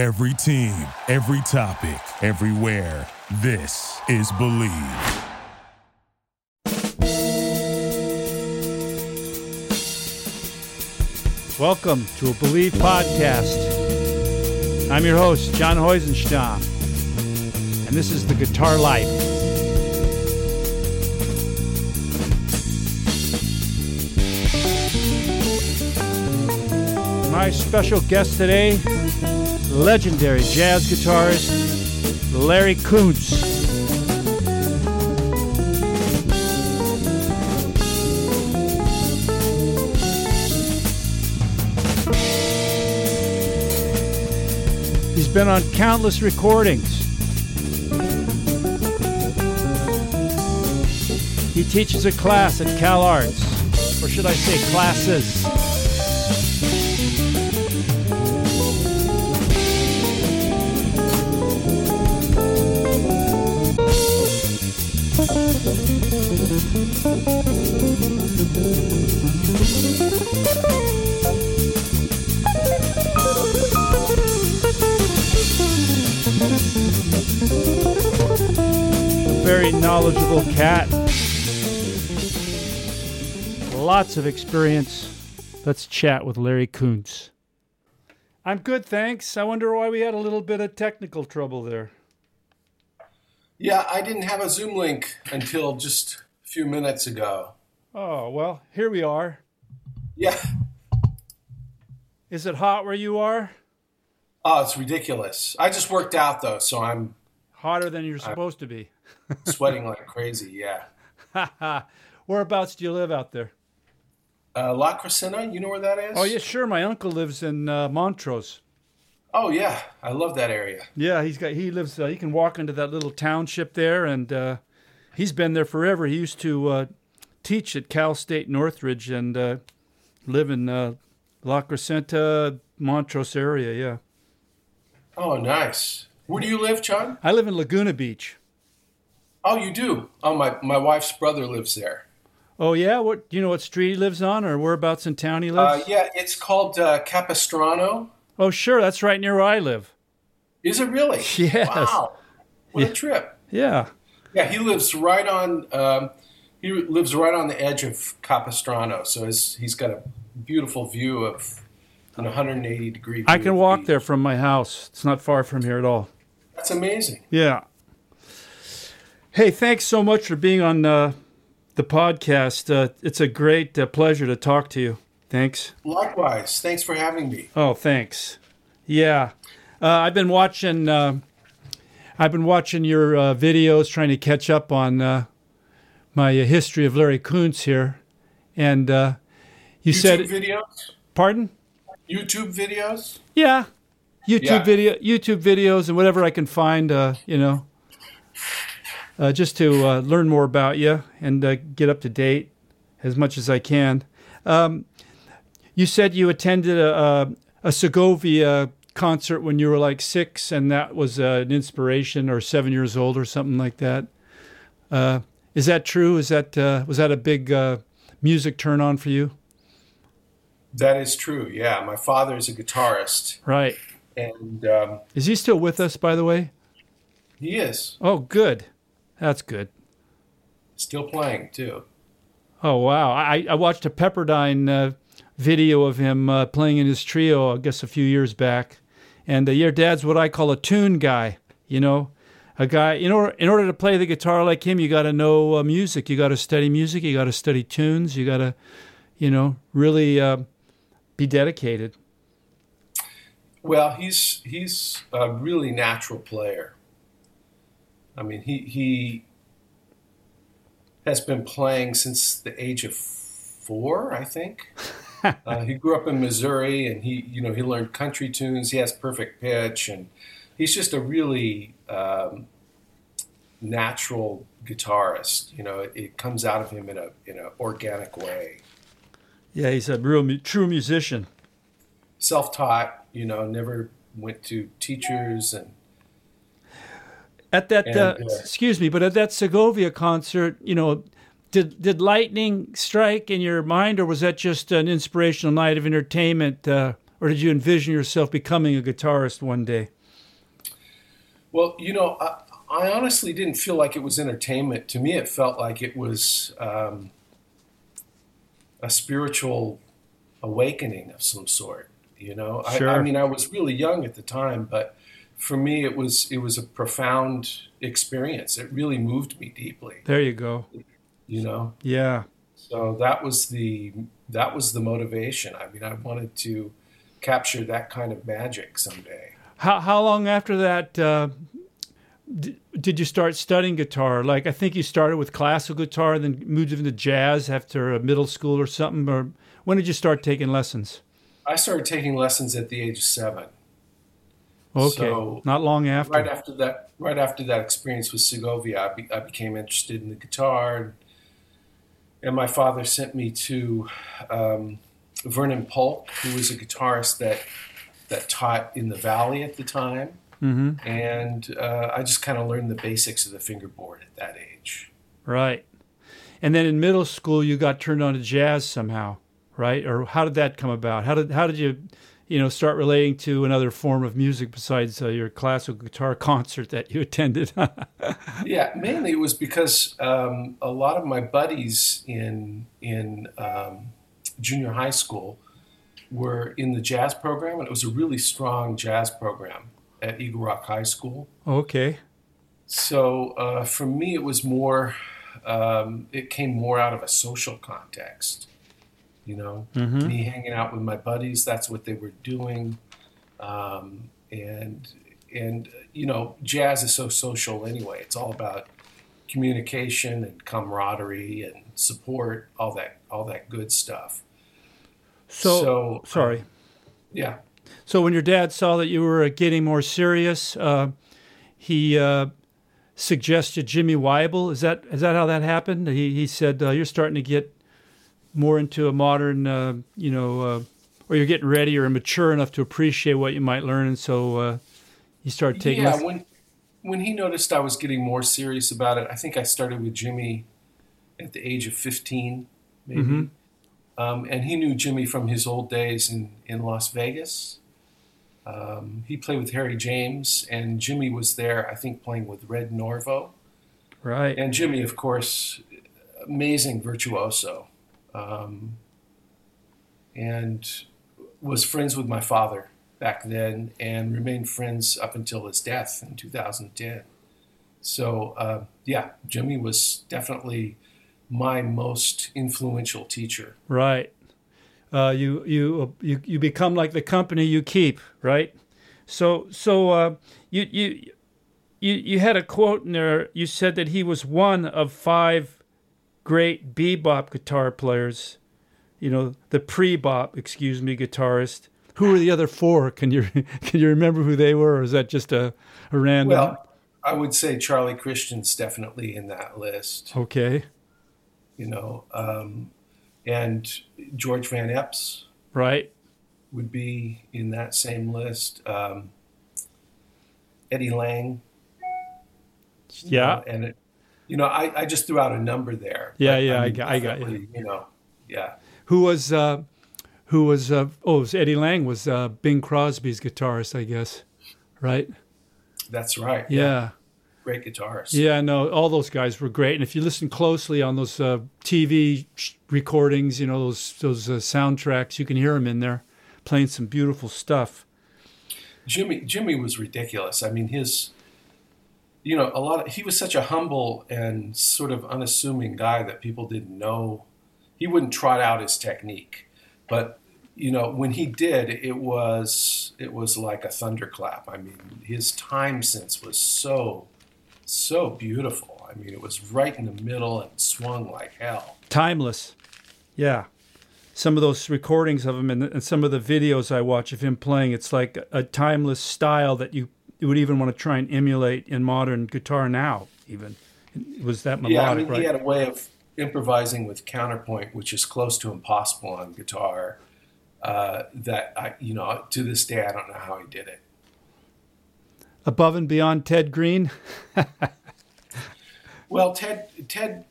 Every team, every topic, everywhere. This is Believe. Welcome to a Believe podcast. I'm your host, John Heussenstamm, and this is the Guitar Life. My special guest today, legendary jazz guitarist Larry Koonse. He's been on countless recordings. He teaches a class at Cal Arts, or should I say classes. Knowledgeable cat. Lots of experience. Let's chat with Larry Koonse. I'm good, thanks. I wonder why we had a little bit of technical trouble there. Yeah, I didn't have a Zoom link until just a few minutes ago. Oh, well, here we are. Yeah. Is it hot where you are? Oh, it's ridiculous. I just worked out though, so I'm Hotter than you're supposed to be. Sweating like crazy. Yeah. Whereabouts do you live out there? Uh, La Crescenta, you know where that is? Oh, yeah, sure. My uncle lives in uh, Montrose. Oh, yeah. I love that area. Yeah, he's got. He lives. Uh, you can walk into that little township there, and uh, he's been there forever. He used to uh, teach at Cal State Northridge and uh, live in uh, La Crescenta, Montrose area. Yeah, Oh, nice. Where do you live, John? I live in Laguna Beach. Oh, you do. Oh, my my wife's brother lives there. Oh yeah, what do you know what street he lives on, or whereabouts in town he Uh, lives? yeah, it's called uh, Capistrano. Oh sure, that's right near where I live. Is it really? Yes. Wow. What Yeah. a trip. Yeah. Yeah, he lives right on. Um, he lives right on the edge of Capistrano, so he's, he's got a beautiful view of an 180 degree. I can of the walk there from my house. It's not far from here at all. That's amazing. Yeah. Hey, thanks so much for being on uh, the podcast. Uh, it's a great uh, pleasure to talk to you. Thanks. Likewise, thanks for having me. Oh, thanks. Yeah, uh, I've been watching. Uh, I've been watching your uh, videos, trying to catch up on uh, my uh, history of Larry Koonse here, and uh, you YouTube said, videos. "Pardon." YouTube videos. Yeah, YouTube Yeah. video, YouTube videos, and whatever I can find. Uh, you know, uh, just to uh, learn more about you and uh, get up to date as much as I can. Um, you said you attended a, a, a Segovia concert when you were like six, and that was uh, an inspiration, or seven years old, or something like that. Uh, is that true? Is that uh, was that a big uh, music turn on for you? That is true. Yeah, my father is a guitarist, Right. and um, Is he still with us, by the way? he is Oh, good. That's good. still playing too. Oh wow! I, I watched a Pepperdine uh, video of him uh, playing in his trio, I guess a few years back. And uh, your dad's what I call a tune guy. You know, a guy. In order in order to play the guitar like him, you got to know uh, music. You got to study music. You got to study tunes. You got to, you know, really uh, be dedicated. Well, he's he's a really natural player. I mean, he he has been playing since the age of four, I think. uh, he grew up in Missouri, and he you know he learned country tunes. He has perfect pitch, and he's just a really um, natural guitarist. You know, it, it comes out of him in a in an organic way. Yeah, he's a real true musician. Self-taught, you know, never went to teachers and At that, uh, And, uh, excuse me, but at that Segovia concert, you know, did did lightning strike in your mind, or was that just an inspirational night of entertainment uh, or did you envision yourself becoming a guitarist one day? Well, you know, I, I honestly didn't feel like it was entertainment. To me, it felt like it was um, a spiritual awakening of some sort. You know, Sure. I, I mean, I was really young at the time, but for me, it was it was a profound experience. It really moved me deeply. There you go. You know, Yeah. so that was the that was the motivation. I mean, I wanted to capture that kind of magic someday. How how long after that uh, d- did you start studying guitar? Like I think you started with classical guitar, and then moved into jazz after middle school or something. Or when did you start taking lessons? I started taking lessons at the age of seven. Okay, So, not long after. right after that right after that experience with Segovia, I, be, I became interested in the guitar, and, and my father sent me to um, Vernon Polk, who was a guitarist that that taught in the Valley at the time, hmm and uh, I just kind of learned the basics of the fingerboard at that age. Right. And then in middle school, you got turned on to jazz somehow, right? Or how did that come about? How did how did you, you know, start relating to another form of music besides uh, your classical guitar concert that you attended? Yeah, mainly it was because um, a lot of my buddies in in um, junior high school were in the jazz program, and it was a really strong jazz program at Eagle Rock High School. okay. So uh, for me, it was more. Um, it came more out of a social context, you know, Mhm. me hanging out with my buddies. That's what they were doing, um, and and you know, jazz is so social anyway. It's all about communication and camaraderie and support, all that all that good stuff. So, So, sorry. Yeah. So when your dad saw that you were getting more serious, uh, he uh, suggested Jimmy Wyble. Is that is that how that happened? He he said uh, you're starting to get more into a modern, uh, you know, uh, or you're getting ready or mature enough to appreciate what you might learn, and so uh, you started taking. yeah, when when he noticed I was getting more serious about it, I think I started with Jimmy at the age of fifteen, maybe. Mhm. Um, and he knew Jimmy from his old days in in Las Vegas. Um, he played with Harry James, and Jimmy was there, I think, playing with Red Norvo. right. And Jimmy, of course, amazing virtuoso, um, and was friends with my father back then, and remained friends up until his death in 2010. So uh, yeah, Jimmy was definitely my most influential teacher. Right. Uh, you you you you become like the company you keep, right? So so uh, you you you you had a quote in there. You said that he was one of five great bebop guitar players. You know the pre-bop, excuse me, guitarist. Who were the other four? Can you can you remember who they were, or is that just a, a random? Well, I would say Charlie Christian's definitely in that list. okay, You know, um, and George Van Eps. right. would be in that same list. Um, Eddie Lang. you Yeah. know, and it, you know, I, I just threw out a number there. Yeah, but, yeah, I got- I got you. You know, yeah. Who was uh, who was uh, oh, it was Eddie Lang was uh, Bing Crosby's guitarist, I guess, right? That's right. Yeah. Great guitarist. Yeah, no, all those guys were great. And if you listen closely on those uh, TV recordings, you know those those uh, soundtracks, you can hear him in there playing some beautiful stuff. Jimmy Jimmy was ridiculous. I mean, his you know, a lot of he was such a humble and sort of unassuming guy that people didn't know. He wouldn't trot out his technique, but you know, when he did, it was it was like a thunderclap. I mean, his time sense was so so beautiful. I mean, it was right in the middle and swung like hell. Timeless. Yeah. Some of those recordings of him and, and some of the videos I watch of him playing, it's like a, a timeless style that you, you would even want to try and emulate in modern guitar now, even. It was that melodic, yeah, I mean, right? he had a way of improvising with counterpoint, which is close to impossible on guitar. Uh, that I, you know, to this day, I don't know how he did it. Above and beyond Ted Greene. Well, Ted, Ted,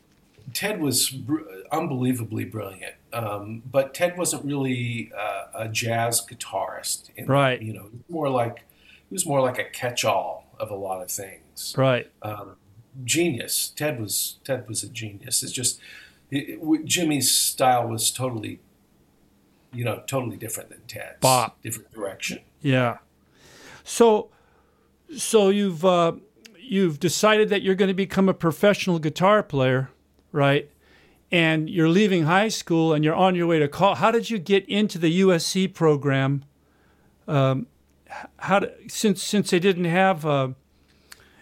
Ted was br- unbelievably brilliant. Um, but Ted wasn't really uh, a jazz guitarist, in, right? You know, more like he was more like a catch-all of a lot of things, right? Um, genius. Ted was Ted was a genius. It's just it, it, Jimmy's style was totally, you know, totally different than Ted's. Bop. Different direction. Yeah. So, so you've uh, you've decided that you're going to become a professional guitar player, right? And you're leaving high school and you're on your way to college. How did you get into the USC program? Um, how since since they didn't have uh,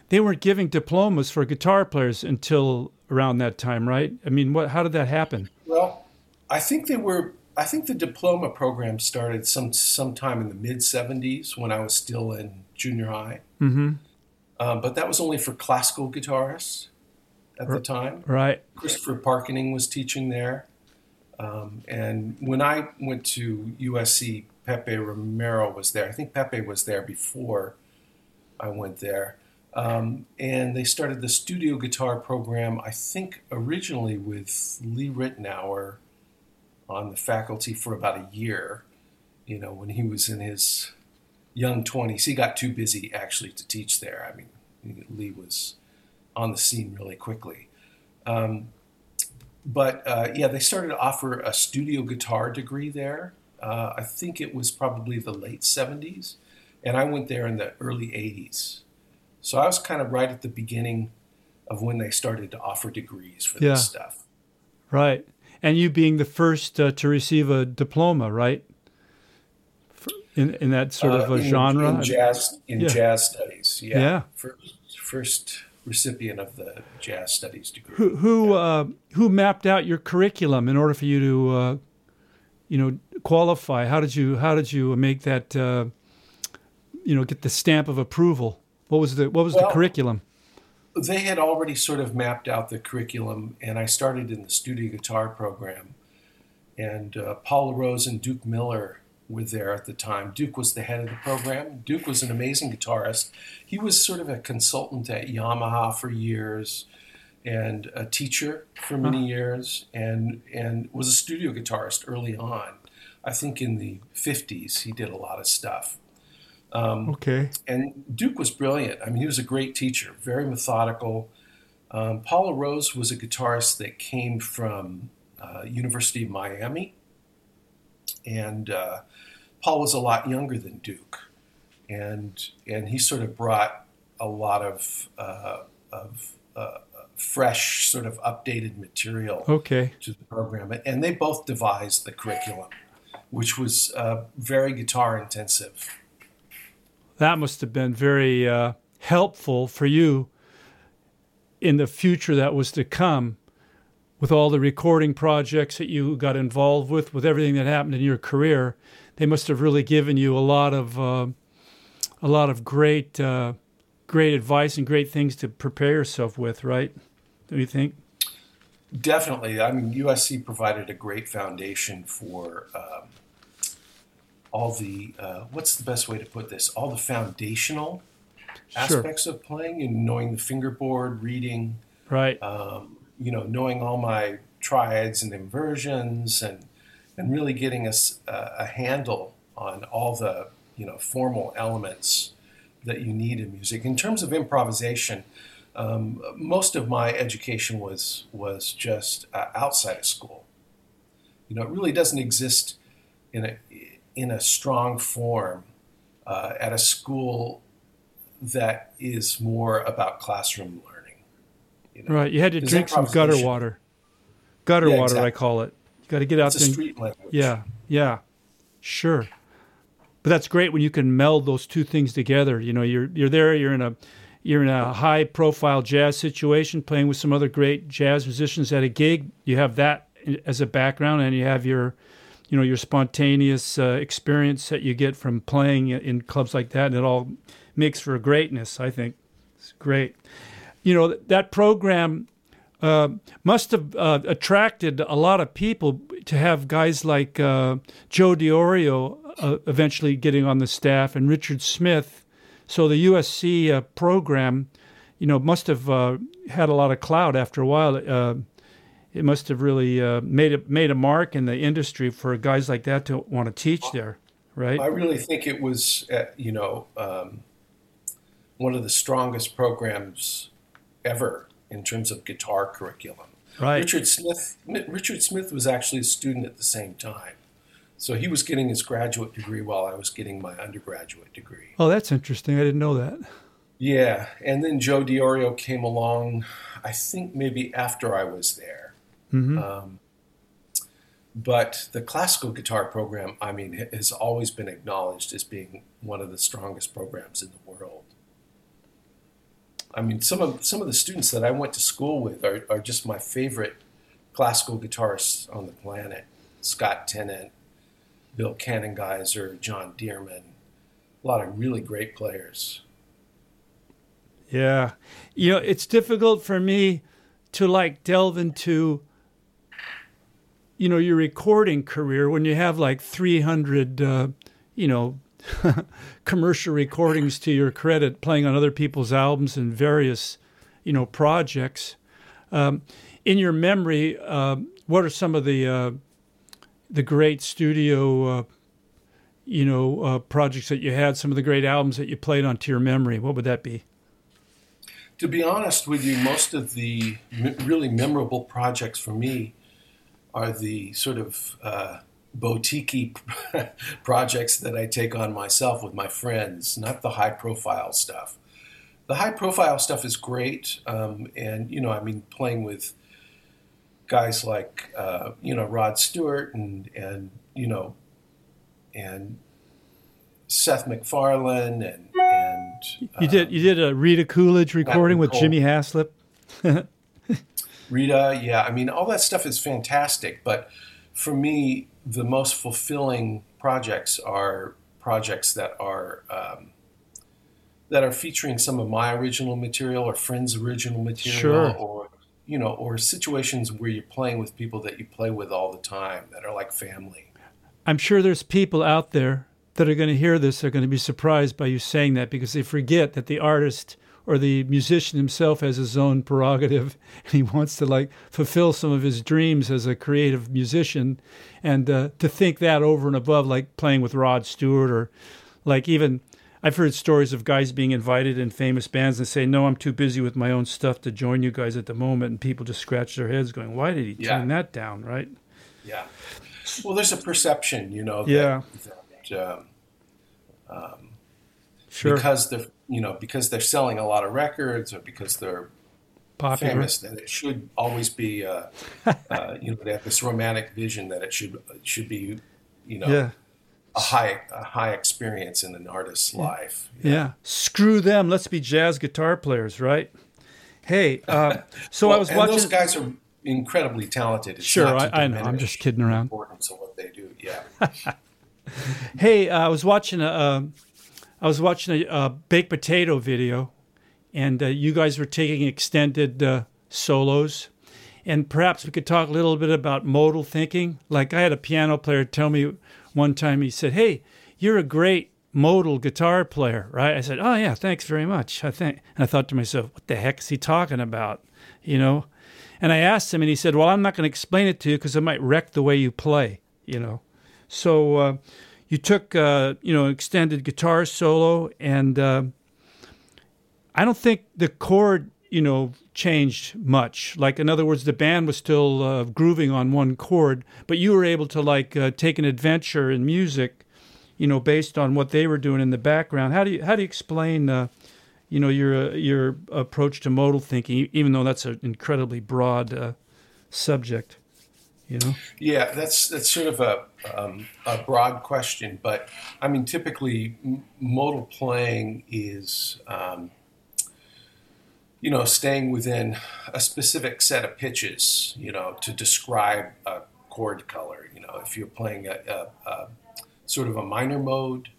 they weren't giving diplomas for guitar players until around that time, right? I mean, what how did that happen? Well, I think they were. I think the diploma program started some sometime in the mid '70s when I was still in junior high. Mm-hmm. Um, but that was only for classical guitarists at the time. Right. Christopher Parkening was teaching there. Um, and when I went to USC, Pepe Romero was there. I think Pepe was there before I went there. Um, and they started the studio guitar program, I think originally with Lee Ritenour on the faculty for about a year, you know, when he was in his young 20s. He got too busy actually to teach there. I mean, Lee was on the scene really quickly. Um, but uh, yeah, they started to offer a studio guitar degree there. Uh, I think it was probably the late 70s. And I went there in the early 80s. So I was kind of right at the beginning of when they started to offer degrees for yeah. this stuff. Right. And you being the first uh, to receive a diploma, right? in, in that sort of a Uh, in, genre? in jazz in Yeah. jazz studies. Yeah, Yeah. First, first recipient of the jazz studies degree. Who who uh, who mapped out your curriculum in order for you to, uh, you know, qualify? How did you how did you make that, uh, you know, get the stamp of approval? What was the what was the curriculum? They had already sort of mapped out the curriculum, and I started in the studio guitar program. And uh, Paul LaRose and Duke Miller were there at the time. Duke was the head of the program. Duke was an amazing guitarist. He was sort of a consultant at Yamaha for years and a teacher for many years and and was a studio guitarist early on. I think in the 50s he did a lot of stuff. Um, Okay. and Duke was brilliant. I mean, he was a great teacher, very methodical. Um, Paula Rose was a guitarist that came from uh, University of Miami, and uh, Paul was a lot younger than Duke, and and he sort of brought a lot of uh, of uh, fresh, sort of updated material Okay. to the program, and they both devised the curriculum, which was uh, very guitar intensive. That must have been very uh, helpful for you in the future that was to come with all the recording projects that you got involved with, with everything that happened in your career. They must have really given you a lot of uh, a lot of great uh, great advice and great things to prepare yourself with, right? Do you think? Definitely. I mean, USC provided a great foundation for um, all the, uh, what's the best way to put this? All the foundational Sure. aspects of playing and knowing the fingerboard, reading, Right. um, you know, knowing all my triads and inversions and, and really getting us a, a handle on all the, you know, formal elements that you need in music. In terms of improvisation, um, most of my education was was just uh, outside of school. You know, it really doesn't exist in a in a strong form uh, at a school that is more about classroom learning. You know? Right. You had to drink some gutter water. Gutter Yeah, water, I call it. You got to get out It's a there. and- language. Yeah, yeah, sure. But that's great when you can meld those two things together. You know, you're you're there. You're in a you're in a high profile jazz situation, playing with some other great jazz musicians at a gig. You have that as a background, and you have your you know your spontaneous uh, experience that you get from playing in clubs like that, and it all makes for greatness. I think it's great. You know that program uh, must have uh, attracted a lot of people to have guys like uh, Joe Diorio uh, eventually getting on the staff and Richard Smith. So the USC uh, program, you know, must have uh, had a lot of clout after a while. Uh, it must have really uh, made a made a mark in the industry for guys like that to want to teach there, right? I really think it was, uh, you know, um, one of the strongest programs ever in terms of guitar curriculum. Right. Richard Smith. Richard Smith was actually a student at the same time, so he was getting his graduate degree while I was getting my undergraduate degree. Oh, that's interesting. I didn't know that. Yeah, and then Joe Diorio came along. I think maybe after I was there. Mm-hmm. Um, but the classical guitar program, I mean, has always been acknowledged as being one of the strongest programs in the world. I mean, some of some of the students that I went to school with are, are just my favorite classical guitarists on the planet. Scott Tennant, Bill Kanengiser, John Dearman, a lot of really great players. Yeah. You know, it's difficult for me to like delve into you know your recording career when you have like 300 uh, you know commercial recordings to your credit playing on other people's albums and various you know projects um, in your memory uh, what are some of the uh, the great studio uh, you know uh, projects that you had some of the great albums that you played on to your memory what would that be to be honest with you most of the really memorable projects for me are the sort of uh, boutique projects that I take on myself with my friends, not the high profile stuff. The high profile stuff is great, um, and you know, I mean, playing with guys like uh, you know Rod Stewart and and you know and Seth MacFarlane and and you did you did a Rita Coolidge recording with Jimmy Haslip. Rita, yeah, I mean, all that stuff is fantastic. But for me, the most fulfilling projects are projects that are um, that are featuring some of my original material or friends' original material, sure. or you know, or situations where you're playing with people that you play with all the time that are like family. I'm sure there's people out there that are going to hear this are going to be surprised by you saying that because they forget that the artist or the musician himself has his own prerogative and he wants to like fulfill some of his dreams as a creative musician and uh, to think that over and above like playing with rod stewart or like even i've heard stories of guys being invited in famous bands and say no i'm too busy with my own stuff to join you guys at the moment and people just scratch their heads going why did he yeah. turn that down right yeah well there's a perception you know that, yeah that, um, um, sure. because they're you know because they're selling a lot of records or because they're Popular. famous that it should always be uh, uh, you know they have this romantic vision that it should should be you know yeah. A high a high experience in an artist's life. Yeah. yeah. screw them. Let's be jazz guitar players right? Hey uh, so well, I was watching those guys are incredibly talented. It's sure I, I know. I'm just kidding around. importance of what they do. Yeah. Hey I was watching a um, I was watching a, a baked potato video, and uh, you guys were taking extended uh, solos. And perhaps we could talk a little bit about modal thinking. Like I had a piano player tell me one time, he said, Hey, you're a great modal guitar player, right? I said, Oh, yeah, thanks very much. I think. And I thought to myself, What the heck is he talking about? You know? And I asked him, and he said, Well, I'm not going to explain it to you because it might wreck the way you play, you know? So, uh, you took uh, you know extended guitar solo, and uh, I don't think the chord you know changed much. Like in other words, the band was still uh, grooving on one chord, but you were able to like uh, take an adventure in music, you know, based on what they were doing in the background. How do you how do you explain? Uh, you know your uh, your approach to modal thinking, even though that's an incredibly broad subject you know yeah that's that's sort of a, um, a broad question but i mean typically modal playing is um, you know staying within a specific set of pitches you know to describe a chord color. You know if you're playing a, a, a sort of a minor mode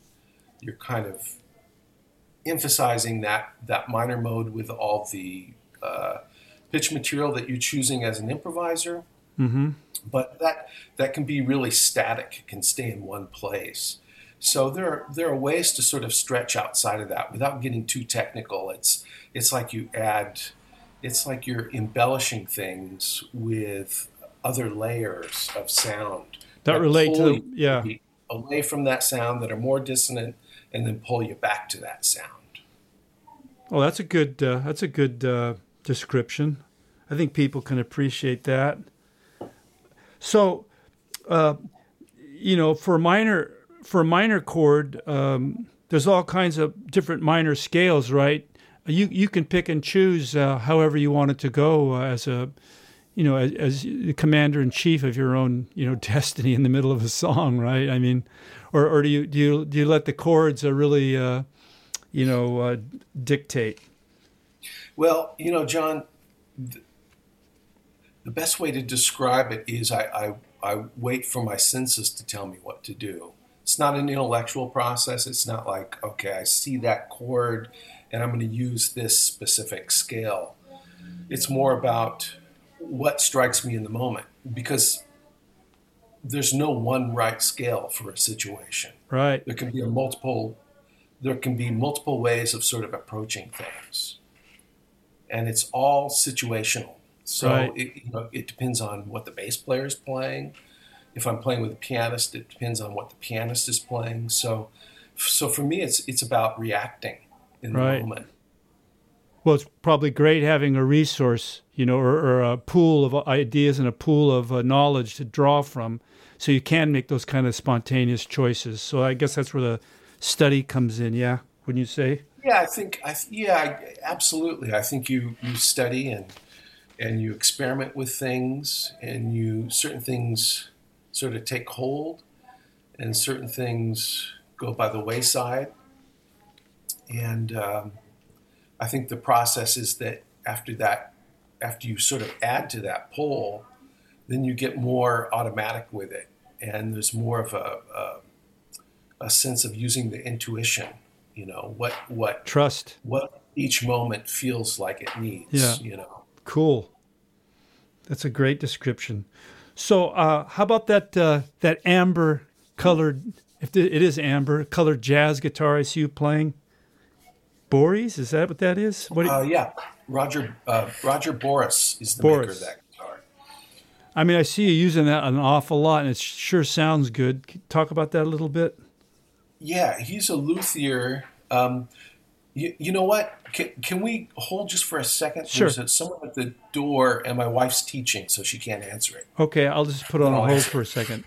you're kind of emphasizing that that minor mode with all the uh, pitch material that you're choosing as an improviser. Mm-hmm. But that that can be really static, can stay in one place. So there are, there are ways to sort of stretch outside of that without getting too technical. It's it's like you add it's like you're embellishing things with other layers of sound that relate to the, yeah away from that sound that are more dissonant and then pull you back to that sound. Oh, that's a good uh, that's a good uh, description. I think people can appreciate that. So, uh, you know, for minor for minor chord, um, there's all kinds of different minor scales, right? You you can pick and choose uh, however you want it to go uh, as a you know as, as the commander in chief of your own you know destiny in the middle of a song, right? I mean, or or do you do you do you let the chords uh, really uh, you know uh, dictate? Well, you know, John, the best way to describe it is I, I I wait for my senses to tell me what to do. It's not an intellectual process. It's not like, okay, I see that chord and I'm going to use this specific scale. It's more about what strikes me in the moment because there's no one right scale for a situation. Right. There can be a multiple there can be multiple ways of sort of approaching things. And it's all situational. So Right. it, you know, it depends on what the bass player is playing. If I'm playing with a pianist, it depends on what the pianist is playing. So, so for me, it's it's about reacting in the Right. moment. Well, it's probably great having a resource, you know, or, or a pool of ideas and a pool of uh, knowledge to draw from, so you can make those kind of spontaneous choices. So I guess that's where the study comes in. Yeah, wouldn't you say? Yeah, I think I th- yeah, I, absolutely. I think you you study and and you experiment with things, and you certain things sort of take hold, and certain things go by the wayside. And um, I think the process is that after that, after you sort of add to that pull, then you get more automatic with it, and there's more of a, a a sense of using the intuition. You know what what Trust. what each moment feels like it needs. Yeah. You know. Cool. That's a great description. So, uh, how about that uh, that amber colored? If it is amber colored jazz guitar, I see you playing. Borys, is that what that is? What? you- Uh, yeah. Roger uh, Roger Borys is the maker Borys. of that guitar. I mean, I see you using that an awful lot, and it sure sounds good. Talk about that a little bit. Yeah, he's a luthier. Um, you, you know what? Can, can we hold just for a second? Sure. There's someone at the door, and my wife's teaching, so she can't answer it. Okay, I'll just put it on hold for a second.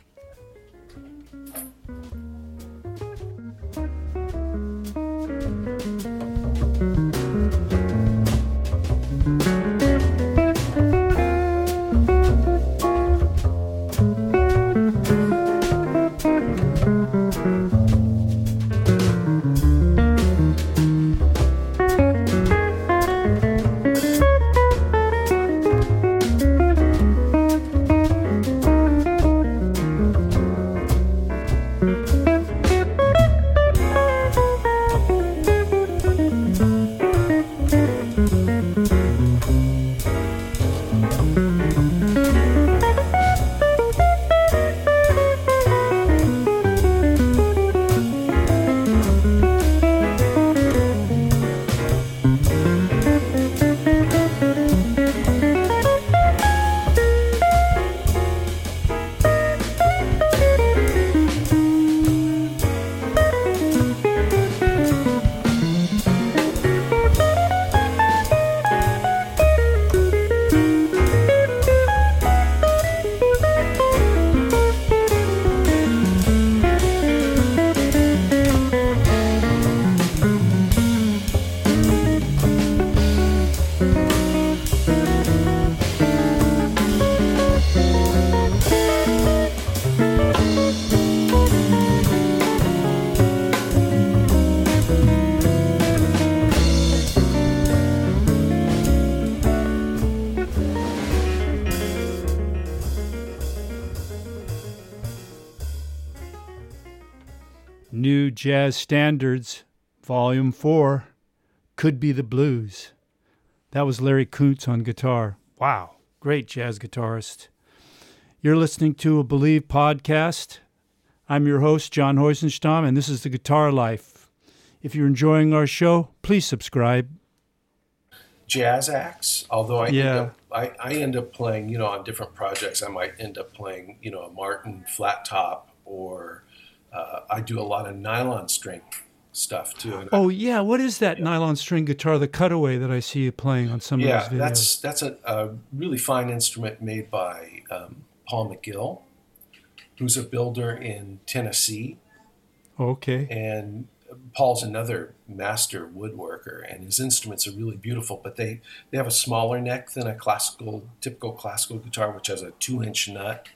New Jazz Standards, Volume 4, Could Be the Blues. That was Larry Koonse on guitar. Wow, great jazz guitarist. You're listening to a Believe podcast. I'm your host, John Heussenstamm, and this is The Guitar Life. If you're enjoying our show, please subscribe. jazz acts. Although I, Yeah. end up, I I end up playing, you know, on different projects. I might end up playing, you know, a Martin flat top, or uh, I do a lot of nylon string stuff too. Oh yeah, what is that nylon string guitar, the cutaway that I see you playing on some yeah, of those videos? Yeah, that's that's a, a really fine instrument made by um, Paul McGill, who's a builder in Tennessee. okay. and Paul's another master woodworker, and his instruments are really beautiful. But they they have a smaller neck than a classical, typical classical guitar, which has a two-inch nut.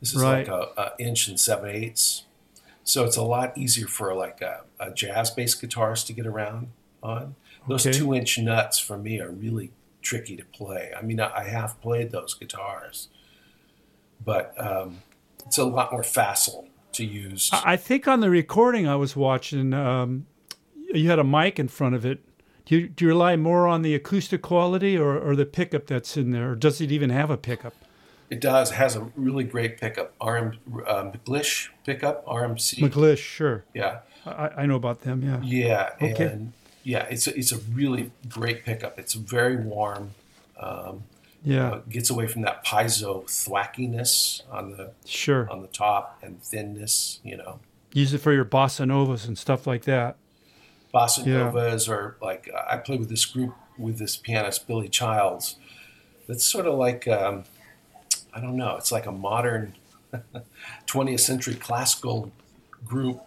This is Right. like a, a inch and seven eighths, so it's a lot easier for like a, a jazz-based guitarist to get around on. Those Okay. two-inch nuts for me are really tricky to play. I mean, I, I have played those guitars, but um, it's a lot more facile to use. I I think on the recording I was watching, um, you had a mic in front of it. Do you, do you rely more on the acoustic quality or, or the pickup that's in there, or does it even have a pickup? It does. It has a really great pickup. RM uh, McClish pickup. RMC. McClish, sure. yeah. I, I know about them. Yeah. Yeah. Okay. And yeah, it's a, it's a really great pickup. It's very warm. Um, Yeah. uh, gets away from that piezo thwackiness on the Sure. on the top and thinness. You know, Use it for your bossa novas and stuff like that. bossa Yeah. novas or like I play with this group with this pianist Billy Childs. That's sort of like um, I don't know. It's like a modern 20th century classical group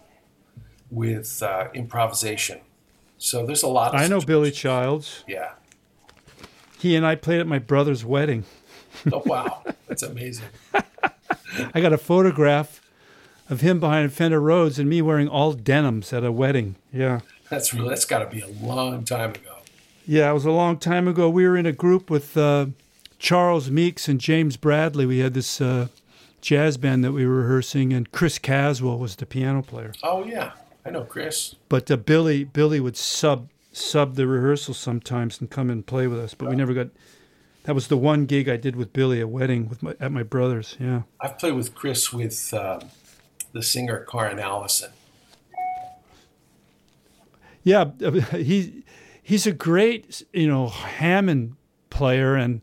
with uh, improvisation. So there's a lot. Of I know Billy Childs. Yeah. He and I played at my brother's wedding. Oh wow, that's amazing. I got a photograph of him behind Fender Rhodes and me wearing all denims at a wedding. Yeah. That's really that's got to be a long time ago. Yeah, it was a long time ago. We were in a group with uh, Charles Meeks and James Bradley. We had this uh, jazz band that we were rehearsing, and Chris Caswell was the piano player. Oh yeah, I know Chris. But uh, Billy Billy would sub sub the rehearsal sometimes and come and play with us. But we never got. That was the one gig I did with Billy, a wedding with my, at my brother's. Yeah. I've played with Chris with um, the singer Karrin Allyson. Yeah, he he's a great you know Hammond player, and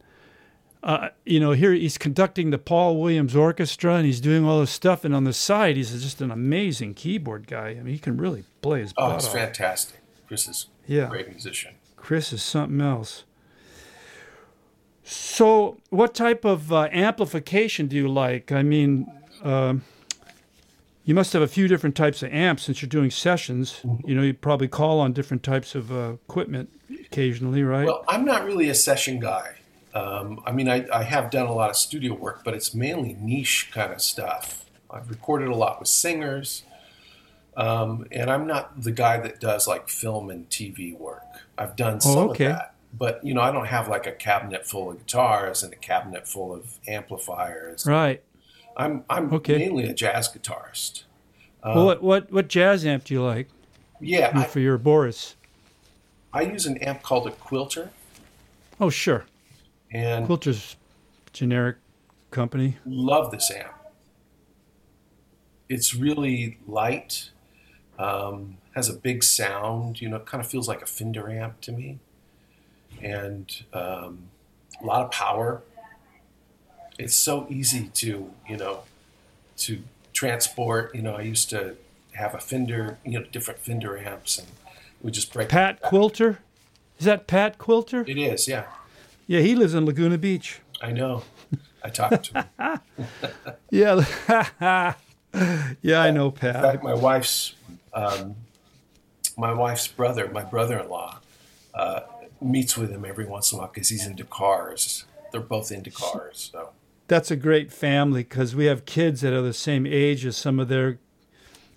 uh, you know here he's conducting the Paul Williams Orchestra, and he's doing all this stuff, and on the side he's just an amazing keyboard guy. I mean, he can really play his Oh, it's off. fantastic. Chris is Yeah. a great musician. Chris is something else. So, what type of uh, amplification do you like? I mean, um you must have a few different types of amps since you're doing sessions. You know, you probably call on different types of uh, equipment occasionally, right? Well, I'm not really a session guy. Um, I mean, I, I have done a lot of studio work, but it's mainly niche kind of stuff. I've recorded a lot with singers, um, and I'm not the guy that does like film and TV work. I've done some Oh, okay. of that, but you know, I don't have like a cabinet full of guitars and a cabinet full of amplifiers. right. I'm I'm Okay. mainly a jazz guitarist. well, what, what what jazz amp do you like Yeah, I, for your Borys? I use an amp called a Quilter, Oh, sure. And Quilter's generic company. love this amp. It's really light, um, has a big sound. You know, it kind of feels like a Fender amp to me, and um, a lot of power. It's so easy to you know to transport. You know, I used to have a Fender, you know, different Fender amps, and we just break. Pat Quilter? Is that Pat Quilter? It is, yeah. Yeah, he lives in Laguna Beach. I know. I talked to him. Yeah. yeah, I know Pat. In Pat. fact, my wife's um, my wife's brother, my brother-in-law, uh, meets with him every once in a while because he's into cars. They're both into cars, so That's a great family because we have kids that are the same age as some of their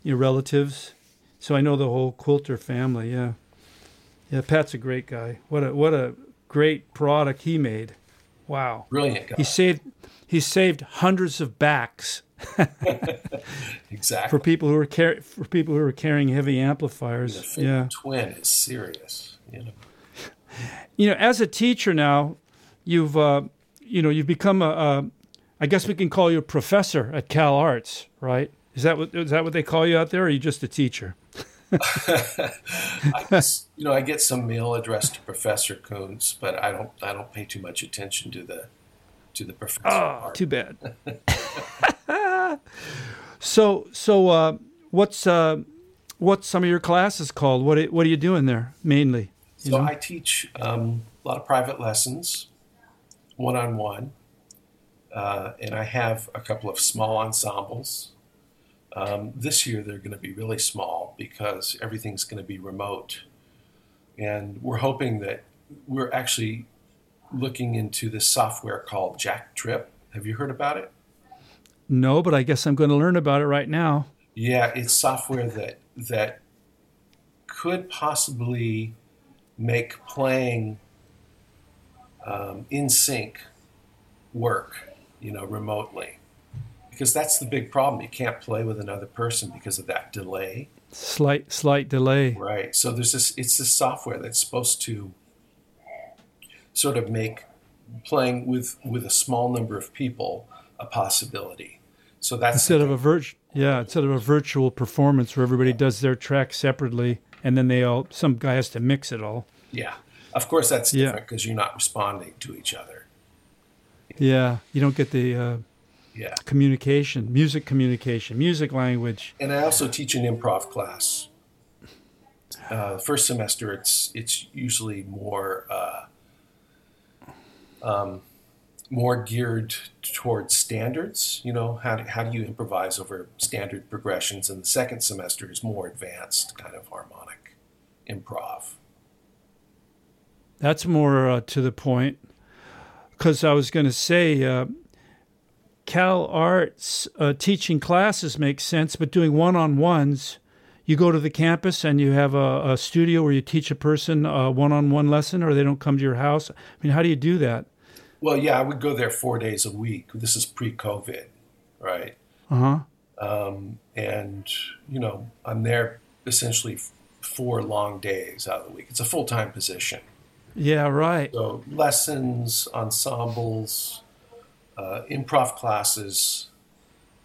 you know, relatives. So I know the whole Quilter family. Yeah, yeah. Pat's a great guy. What a what a great product he made. Wow. brilliant guy. He saved he saved hundreds of backs exactly. for people who were car- for people who were carrying heavy amplifiers. Yeah. Twin is serious. You know, you know, as a teacher now, you've uh, you know you've become a, a I guess we can call you a professor at Cal Arts, right? Is that what is that what they call you out there, or are you just a teacher? I guess, you know, I get some mail addressed to Professor Koonse, but I don't I don't pay too much attention to the to the professor. Oh, part. too bad. so so uh, what's uh, what's some of your classes called? What are, what are you doing there mainly? You So know? I teach um, a lot of private lessons, one on one, and I have a couple of small ensembles. Um, this year they're going to be really small because everything's going to be remote, and we're hoping that we're actually looking into this software called JackTrip. Have you heard about it? No, but I guess I'm going to learn about it right now. Yeah, it's software that that could possibly make playing um, in sync work, you know, remotely. Because that's the big problem. You can't play with another person because of that delay. Slight slight delay. Right. So there's this it's this software that's supposed to sort of make playing with with a small number of people a possibility. So that's Instead of a virtual, yeah, instead of a virtual performance where everybody does their track separately and then they all some guy has to mix it all. yeah. Of course that's Yeah. different because you're not responding to each other. Yeah, you don't get the uh, Yeah. communication, music communication, music language. And I also teach an improv class. Uh, first semester, it's it's usually more uh, um, more geared towards standards. You know, how do, how do you improvise over standard progressions? And the second semester is more advanced, kind of harmonic improv. That's more uh, to the point. Because I was going to say, uh, Cal Arts uh, teaching classes makes sense, but doing one on ones, you go to the campus and you have a, a studio where you teach a person a one on one lesson, or they don't come to your house. I mean, how do you do that? Well, yeah, I would go there four days a week. This is pre-COVID, right? Uh huh. um, and you know I'm there essentially four long days out of the week. It's a full time position. Yeah, right. So lessons, ensembles, uh, improv classes,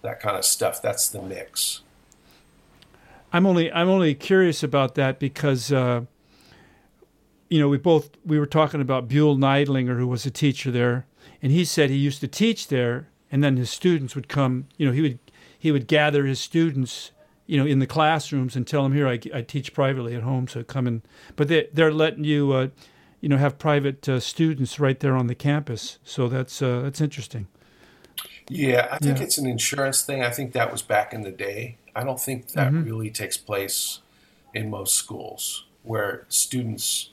that kind of stuff. That's the mix. I'm only I'm only curious about that because uh, you know we both we were talking about Buell Neidlinger who was a teacher there, and he said he used to teach there, and then his students would come. You know he would he would gather his students. You know, in the classrooms and tell them here I, I teach privately at home, so come in. But they they're letting you, uh, you know, have private uh, students right there on the campus. So that's uh, that's interesting. Yeah, I think Yeah. it's an insurance thing. I think that was back in the day. I don't think that really takes place in most schools where students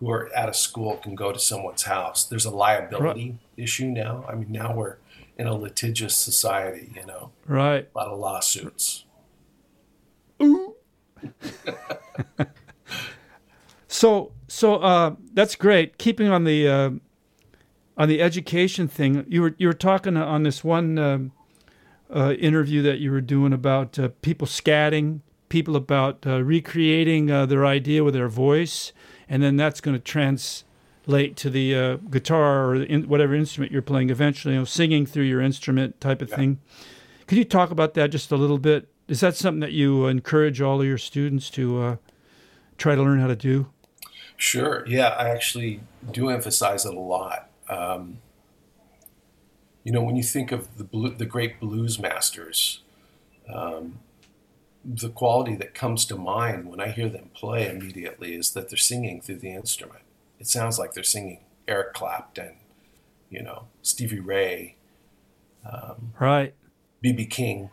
who are at a school can go to someone's house. There's a liability issue now. I mean, now we're in a litigious society, you know, Right. a lot of lawsuits. So so uh, that's great. Keeping on the uh, on the education thing, you were you were talking on this one um uh, interview that you were doing about uh, people scatting, people about uh, recreating uh, their idea with their voice, and then that's going to translate to the uh, guitar or the in, whatever instrument you're playing eventually. You know, singing through your instrument type of Yeah. thing. Could you talk about that just a little bit? Is that something that you encourage all of your students to uh, try to learn how to do? Sure. Yeah, I actually do emphasize it a lot. Um, you know, when you think of the blue, the great blues masters, um, the quality that comes to mind when I hear them play immediately is that they're singing through the instrument. It sounds like they're singing Eric Clapton, you know, Stevie Ray, Right. BB King.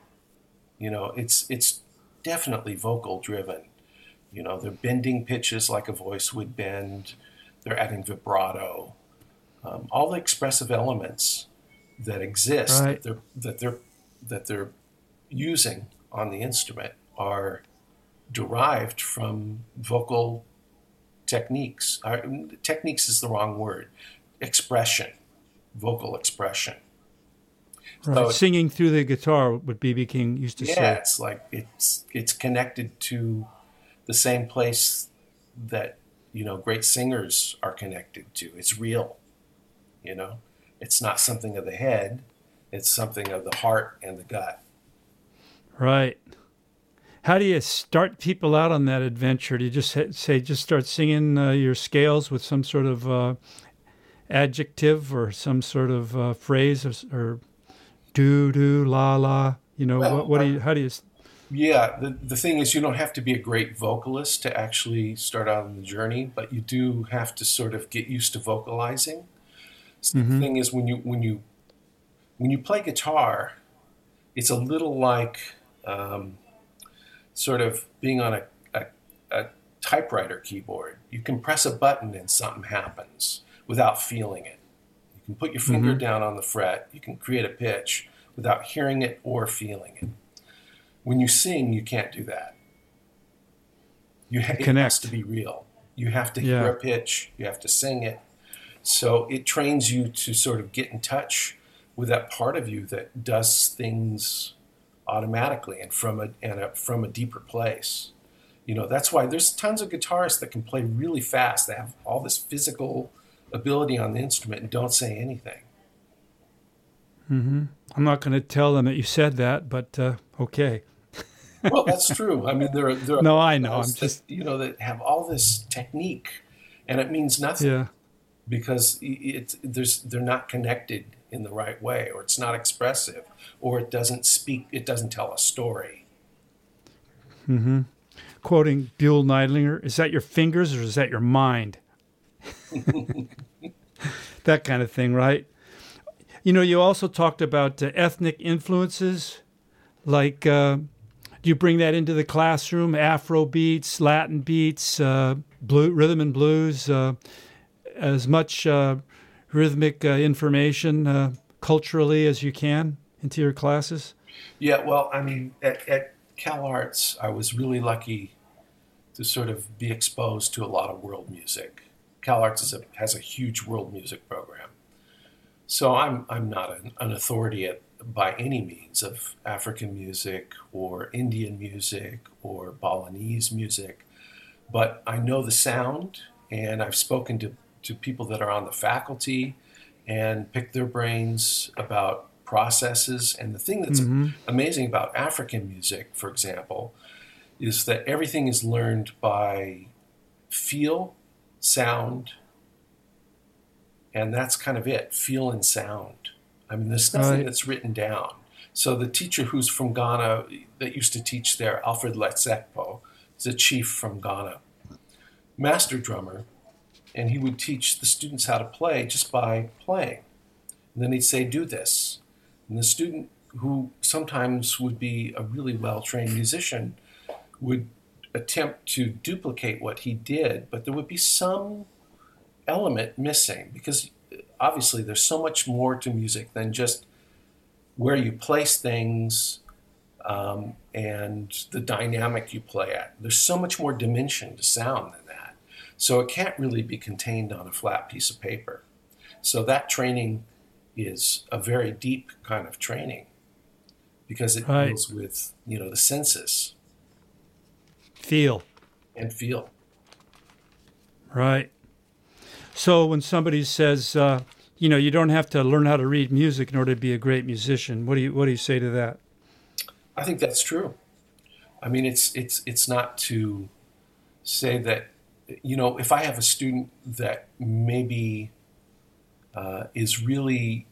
You know, it's it's definitely vocal driven. You know, they're bending pitches like a voice would bend. They're adding vibrato. Um, all the expressive elements that exist Right. that they're that they're that they're using on the instrument are derived from vocal techniques. Uh, techniques is the wrong word. Expression, vocal expression. Right. So- Singing through the guitar, what BB King used to yeah, say. it's like it's it's connected to the same place that you know great singers are connected to. It's real, you know. It's not something of the head. It's something of the heart and the gut. Right. How do you start people out on that adventure? Do you just say, just start singing uh, your scales with some sort of uh, adjective or some sort of uh, phrase or, or do do la la? You know, well, what, what do you? How do you? Yeah, the, the thing is, you don't have to be a great vocalist to actually start out on the journey, but you do have to sort of get used to vocalizing. So mm-hmm. The thing is, when you when you when you play guitar, it's a little like um, sort of being on a, a, a typewriter keyboard. You can press a button and something happens without feeling it. You can put your finger mm-hmm. down on the fret. You can create a pitch without hearing it or feeling it. When you sing, you can't do that. You ha- it has to be real. You have to yeah. hear a pitch. You have to sing it. So it trains you to sort of get in touch with that part of you that does things automatically and from a and a, from a deeper place. You know, that's why there's tons of guitarists that can play really fast. They have all this physical ability on the instrument and don't say anything. Mm-hmm. I'm not going to tell them that you said that, but uh, okay. well, that's true. I mean, there are, there are no, I know. I'm just you know that have all this technique, and it means nothing. Yeah. Because it's there's they're not connected in the right way, or it's not expressive, or it doesn't speak. It doesn't tell a story. Mm-hmm. Quoting Buell Neidlinger, "Is that your fingers or is that your mind?" that kind of thing, right? You know, you also talked about uh, ethnic influences, like uh, do you bring that into the classroom? Afro beats, Latin beats, uh, blue, rhythm and blues, uh, as much uh, rhythmic uh, information culturally as you can into your classes. Yeah, well, I mean, at, at Cal Arts, I was really lucky to sort of be exposed to a lot of world music. Cal Arts a, has a huge world music program. So I'm I'm not an, an authority at, by any means of African music or Indian music or Balinese music, but I know the sound, and I've spoken to, to people that are on the faculty and picked their brains about processes. And the thing that's mm-hmm. amazing about African music, for example, is that everything is learned by feel, sound, and that's kind of it feel and sound. I mean, there's nothing right. that's written down. So the teacher who's from Ghana that used to teach there, Alfred Ladzekpo, is a chief from Ghana, master drummer, and he would teach the students how to play just by playing. And then he'd say, "Do this," and the student who sometimes would be a really well trained musician would attempt to duplicate what he did, but there would be some element missing because obviously there's so much more to music than just where you place things um, and the dynamic you play at. There's so much more dimension to sound than that. So it can't really be contained on a flat piece of paper. So that training is a very deep kind of training because it right. deals with you know the senses feel and feel right so when somebody says, uh, you know, you don't have to learn how to read music in order to be a great musician, what do you what do you say to that? I think that's true. I mean, it's it's it's not to say that you know if I have a student that maybe uh, is really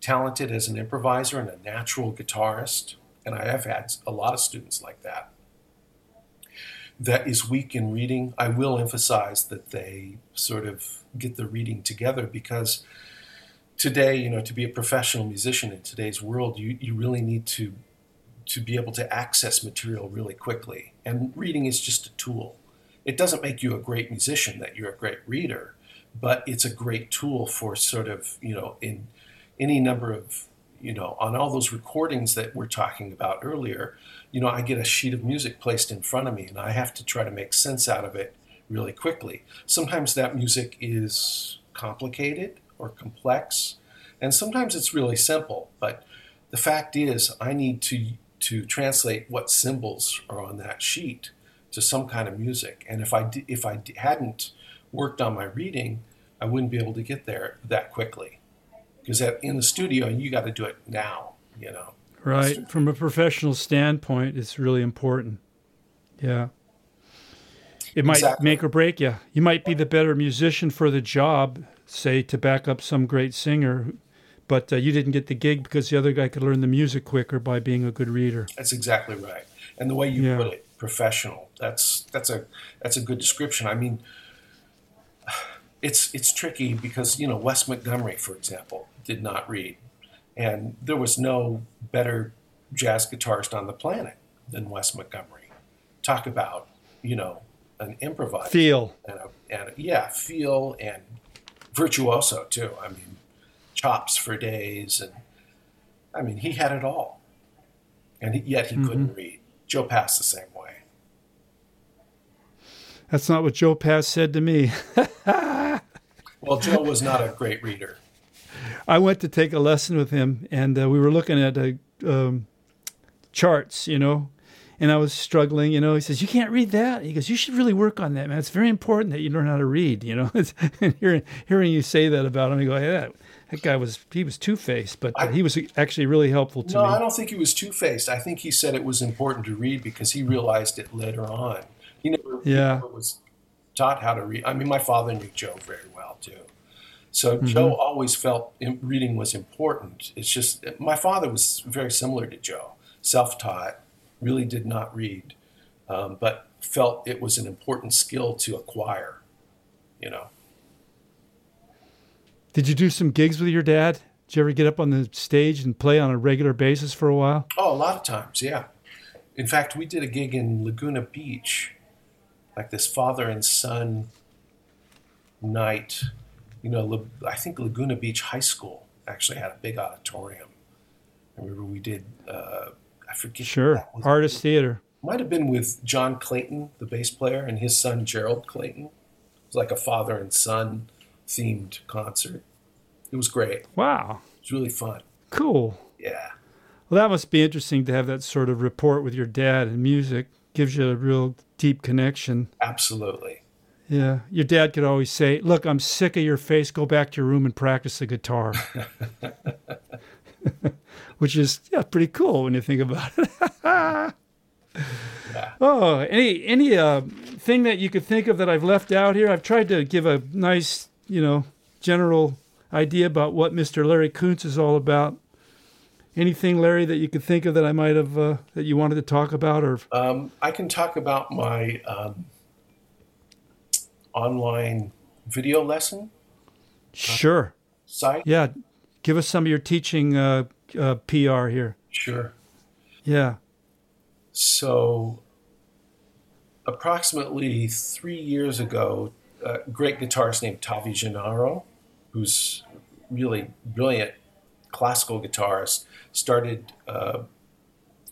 talented as an improviser and a natural guitarist, and I have had a lot of students like that that is weak in reading, I will emphasize that they sort of get the reading together because today, you know, to be a professional musician in today's world, you, you really need to to be able to access material really quickly. And reading is just a tool. It doesn't make you a great musician that you're a great reader, but it's a great tool for sort of, you know, in any number of, you know, on all those recordings that we're talking about earlier, you know, I get a sheet of music placed in front of me and I have to try to make sense out of it really quickly. Sometimes that music is complicated or complex, and sometimes it's really simple. But the fact is, I need to to translate what symbols are on that sheet to some kind of music. And if I if I hadn't worked on my reading, I wouldn't be able to get there that quickly. Because in the studio, you got to do it now. You know. Right. From a professional standpoint, it's really important. Yeah. It might Exactly. make or break you. You might be the better musician for the job, say to back up some great singer, but uh, you didn't get the gig because the other guy could learn the music quicker by being a good reader. That's exactly right. And the way you Yeah. put it, professional. That's that's a that's a good description. I mean, it's it's tricky because you know Wes Montgomery, for example, did not read, and there was no better jazz guitarist on the planet than Wes Montgomery. Talk about you know an improviser Feel. and a, and a, yeah, feel and virtuoso too. I mean, chops for days, and I mean he had it all, and yet he couldn't read. Joe Pass the same way. That's not what Joe Pass said to me. Well, Joe was not a great reader. I went to take a lesson with him, and uh, we were looking at uh, um, charts, you know, and I was struggling. You know, he says, "You can't read that." He goes, "You should really work on that, man. It's very important that you learn how to read." You know, and hearing hearing you say that about him, I go, "Yeah, that, that guy was he was two faced, but uh, he was actually really helpful to No, me." I don't think he was two faced. I think he said it was important to read because he realized it later on. He never, he never was taught how to read. I mean, my father knew Joe very well too. So Mm-hmm. Joe always felt reading was important. It's just my father was very similar to Joe, self-taught, really did not read, um, but felt it was an important skill to acquire. You know. Did you do some gigs with your dad? Did you ever get up on the stage and play on a regular basis for a while? Oh, a lot of times, yeah. In fact, we did a gig in Laguna Beach, like this father and son night. You know, I think Laguna Beach High School actually had a big auditorium. I remember we did. Uh, I forget. Sure, artist theater. Might have been with John Clayton, the bass player, and his son Gerald Clayton. It was like a father and son themed concert. It was great. Wow. It was really fun. cool. Yeah. Well, that must be interesting to have that sort of rapport with your dad and music. Gives you a real deep connection. Absolutely. Yeah, your dad could always say, "Look, I'm sick of your face. Go back to your room and practice the guitar," which is yeah, pretty cool when you think about it. Oh, any any uh, thing that you could think of that I've left out here? I've tried to give a nice, you know, general idea about what Mr. Larry Koonse is all about. Anything, Larry, that you could think of that I might have uh, that you wanted to talk about, or Um, I can talk about my um, online video lesson sure, site. yeah, give us some of your teaching uh, uh, PR here. Sure. Yeah, So, approximately three years ago, a great guitarist named Tavi Jinariu, who's really brilliant classical guitarist, started uh,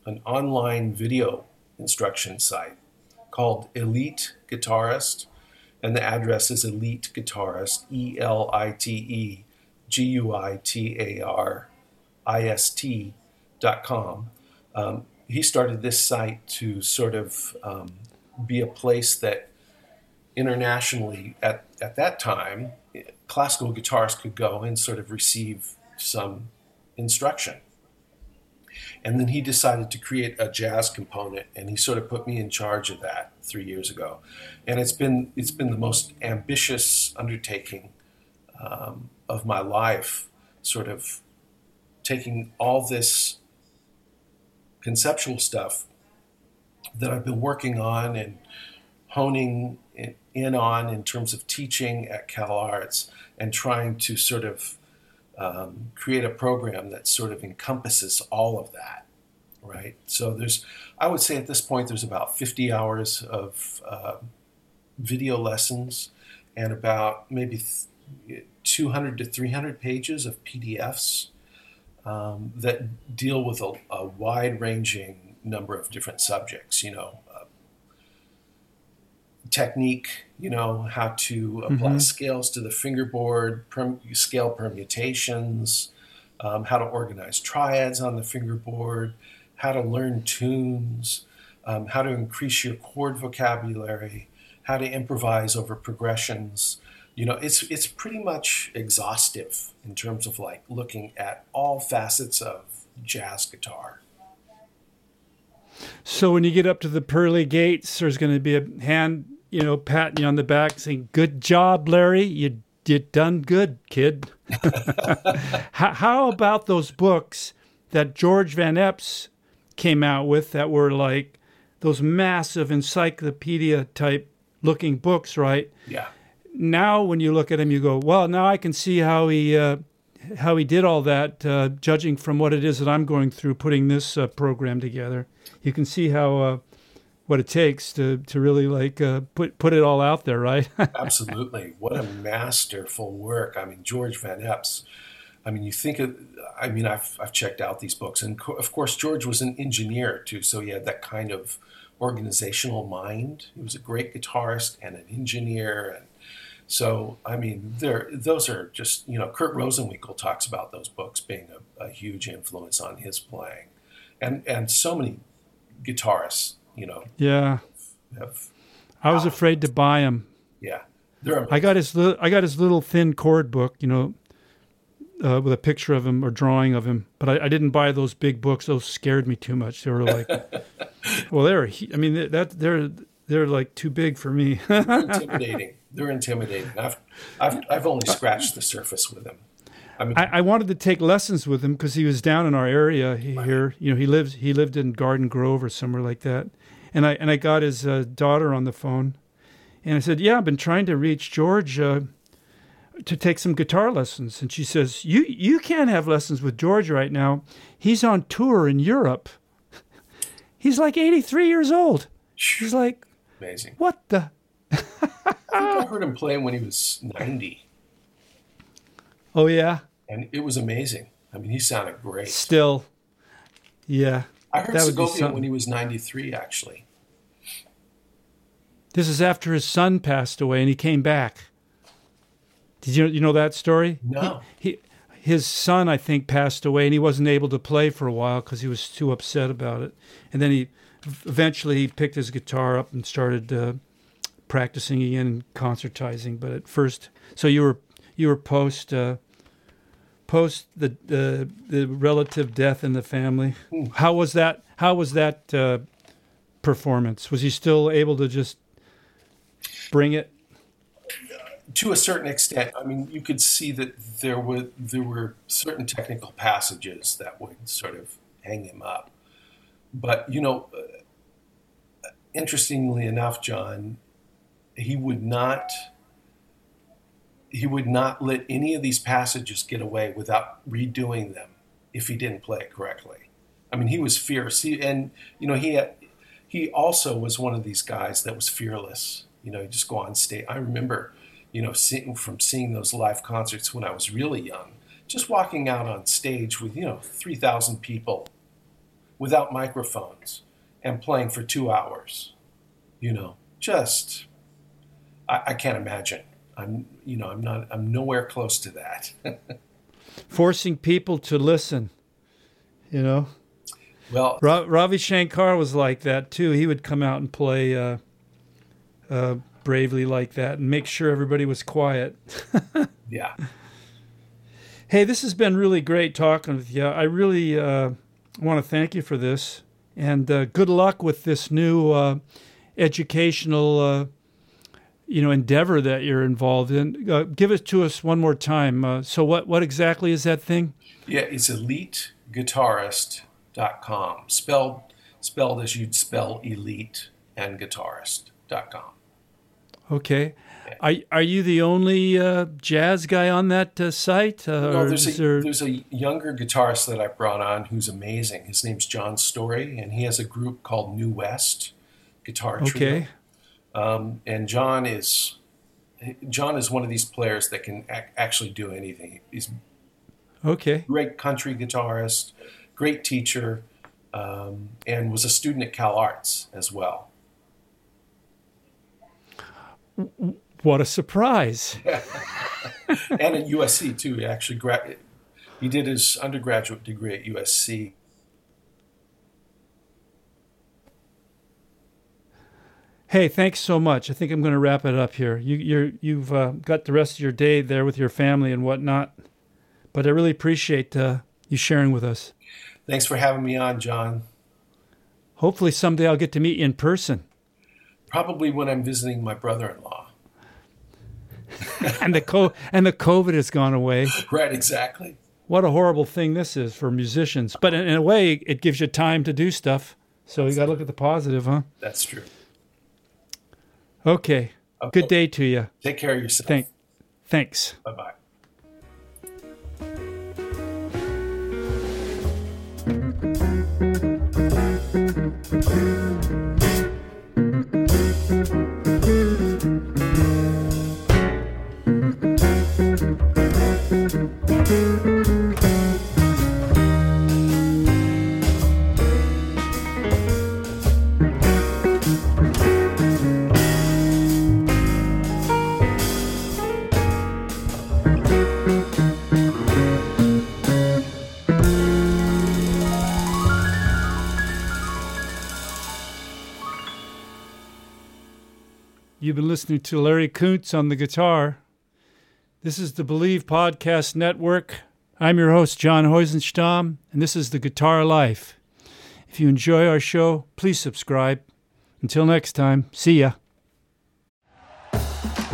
an online video instruction site called Elite Guitarist, and the address is Elite Guitarist, E L I T E G U I T A R I S T dot com. Um, he started this site to sort of um, be a place that internationally at, at that time classical guitarists could go and sort of receive some instruction and then he decided to create a jazz component and he sort of put me in charge of that three years ago and it's been it's been the most ambitious undertaking um, of my life sort of taking all this conceptual stuff that I've been working on and honing in- on in terms of teaching at Cal Arts and trying to sort of um, create a program that sort of encompasses all of that, right? So there's, I would say at this point, there's about 50 hours of uh, video lessons and about maybe th- 200 to 300 pages of PDFs um, that deal with a, a wide ranging number of different subjects, you know, uh, technique, you know, how to apply Mhm. scales to the fingerboard, perm- scale permutations, um, how to organize triads on the fingerboard, how to learn tunes, um, how to increase your chord vocabulary, how to improvise over progressions. You know, it's it's pretty much exhaustive in terms of like looking at all facets of jazz guitar. So when you get up to the pearly gates, there's going to be a hand, you know, patting you on the back, saying, "Good job, Larry. You you done good, kid." how, how about those books that George Van Eps came out with that were like those massive encyclopedia type looking books, right? Yeah. Now, when you look at him, you go, "Well, now I can see how he." Uh, how he did all that, uh, judging from what it is that I'm going through putting this uh, program together, you can see how uh, what it takes to to really like uh, put put it all out there, right? Absolutely, what a masterful work! I mean, George Van Eps. I mean, you think of. I mean, I've I've checked out these books, and of course, George was an engineer too, so he had that kind of organizational mind. He was a great guitarist and an engineer, and so, I mean, there those are just you know, Kurt Rosenwinkel talks about those books being a, a, huge influence on his playing, and and so many guitarists, you know. Yeah. Have, I was afraid to buy them. Yeah, I got his li- I got his little thin chord book, you know, uh, with a picture of him or drawing of him. But I, I, didn't buy those big books; those scared me too much. They were like, well, they're I mean that they're they're like too big for me. intimidating they're intimidating. I've, I've, I've only scratched the surface with them. I, mean, I, I wanted to take lessons with him because he was down in our area here. You know, he lives he lived in Garden Grove or somewhere like that, and I and I got his uh, daughter on the phone, and I said, "Yeah, I've been trying to reach George uh, to take some guitar lessons," and she says, "You you can't have lessons with George right now. He's on tour in Europe. He's like eighty three years old. He's like, amazing. What the." I heard him play when he was 90. Oh, yeah? And it was amazing. I mean, he sounded great. Still. Yeah. I heard Segovia when he was 93, actually. This is after his son passed away and he came back. Did you you know that story? No. He, he his son I think passed away and he wasn't able to play for a while because he was too upset about it. And then he eventually he picked his guitar up and started uh, practicing again and concertizing. But at first, so you were you were post uh, post the, the the relative death in the family. Hmm. How was that? How was that uh, performance? Was he still able to just bring it? To a certain extent, I mean, you could see that there were there were certain technical passages that would sort of hang him up. But you know, uh, interestingly enough, John, he would not he would not let any of these passages get away without redoing them if he didn't play it correctly. I mean, he was fierce. He, and you know, he had, he also was one of these guys that was fearless. You know, just go on stage. I remember, you know, seeing from seeing those live concerts when I was really young, just walking out on stage with you know three thousand people, without microphones, and playing for two hours. You know, just I, I can't imagine. I'm, you know, I'm not, I'm nowhere close to that. Forcing people to listen, you know. Well, Ra- Ravi Shankar was like that too. He would come out and play uh, uh, bravely like that and make sure everybody was quiet. yeah. Hey, this has been really great talking with you. I really uh, want to thank you for this, and uh, good luck with this new uh, educational uh, you know endeavor that you're involved in. Uh, give it to us one more time. Uh, so what what exactly is that thing? Yeah, it's eliteguitarist.com. Spelled spelled as you'd spell elite and guitarist.com. Okay. Are, are you the only uh, jazz guy on that uh, site? Uh, no, there's a, there... there's a younger guitarist that I brought on who's amazing. His name's John Storie, and he has a group called New West Guitar Trio. Um, and John is John is one of these players that can ac- actually do anything. He's okay, great country guitarist, great teacher, um, and was a student at Cal Arts as well. What a surprise! and at USC too. He actually gra- he did his undergraduate degree at USC Hey, thanks so much. I think I'm going to wrap it up here. You, you're, you've uh, got the rest of your day there with your family and whatnot, but I really appreciate uh, you sharing with us. Thanks for having me on, John. Hopefully someday I'll get to meet you in person. Probably when I'm visiting my brother-in-law. and the co- and the COVID has gone away. Right, exactly. What a horrible thing this is for musicians. But in, in a way, it gives you time to do stuff. So you got to look at the positive, huh? That's true. Okay. Okay. Good day to you. Take care of yourself. Thank, thanks. Bye bye. Listening to Larry Koonse on the guitar. This is the Bleav Podcast Network. I'm your host, John Heussenstamm, and this is The Guitar Life. If you enjoy our show, please subscribe. Until next time, see ya.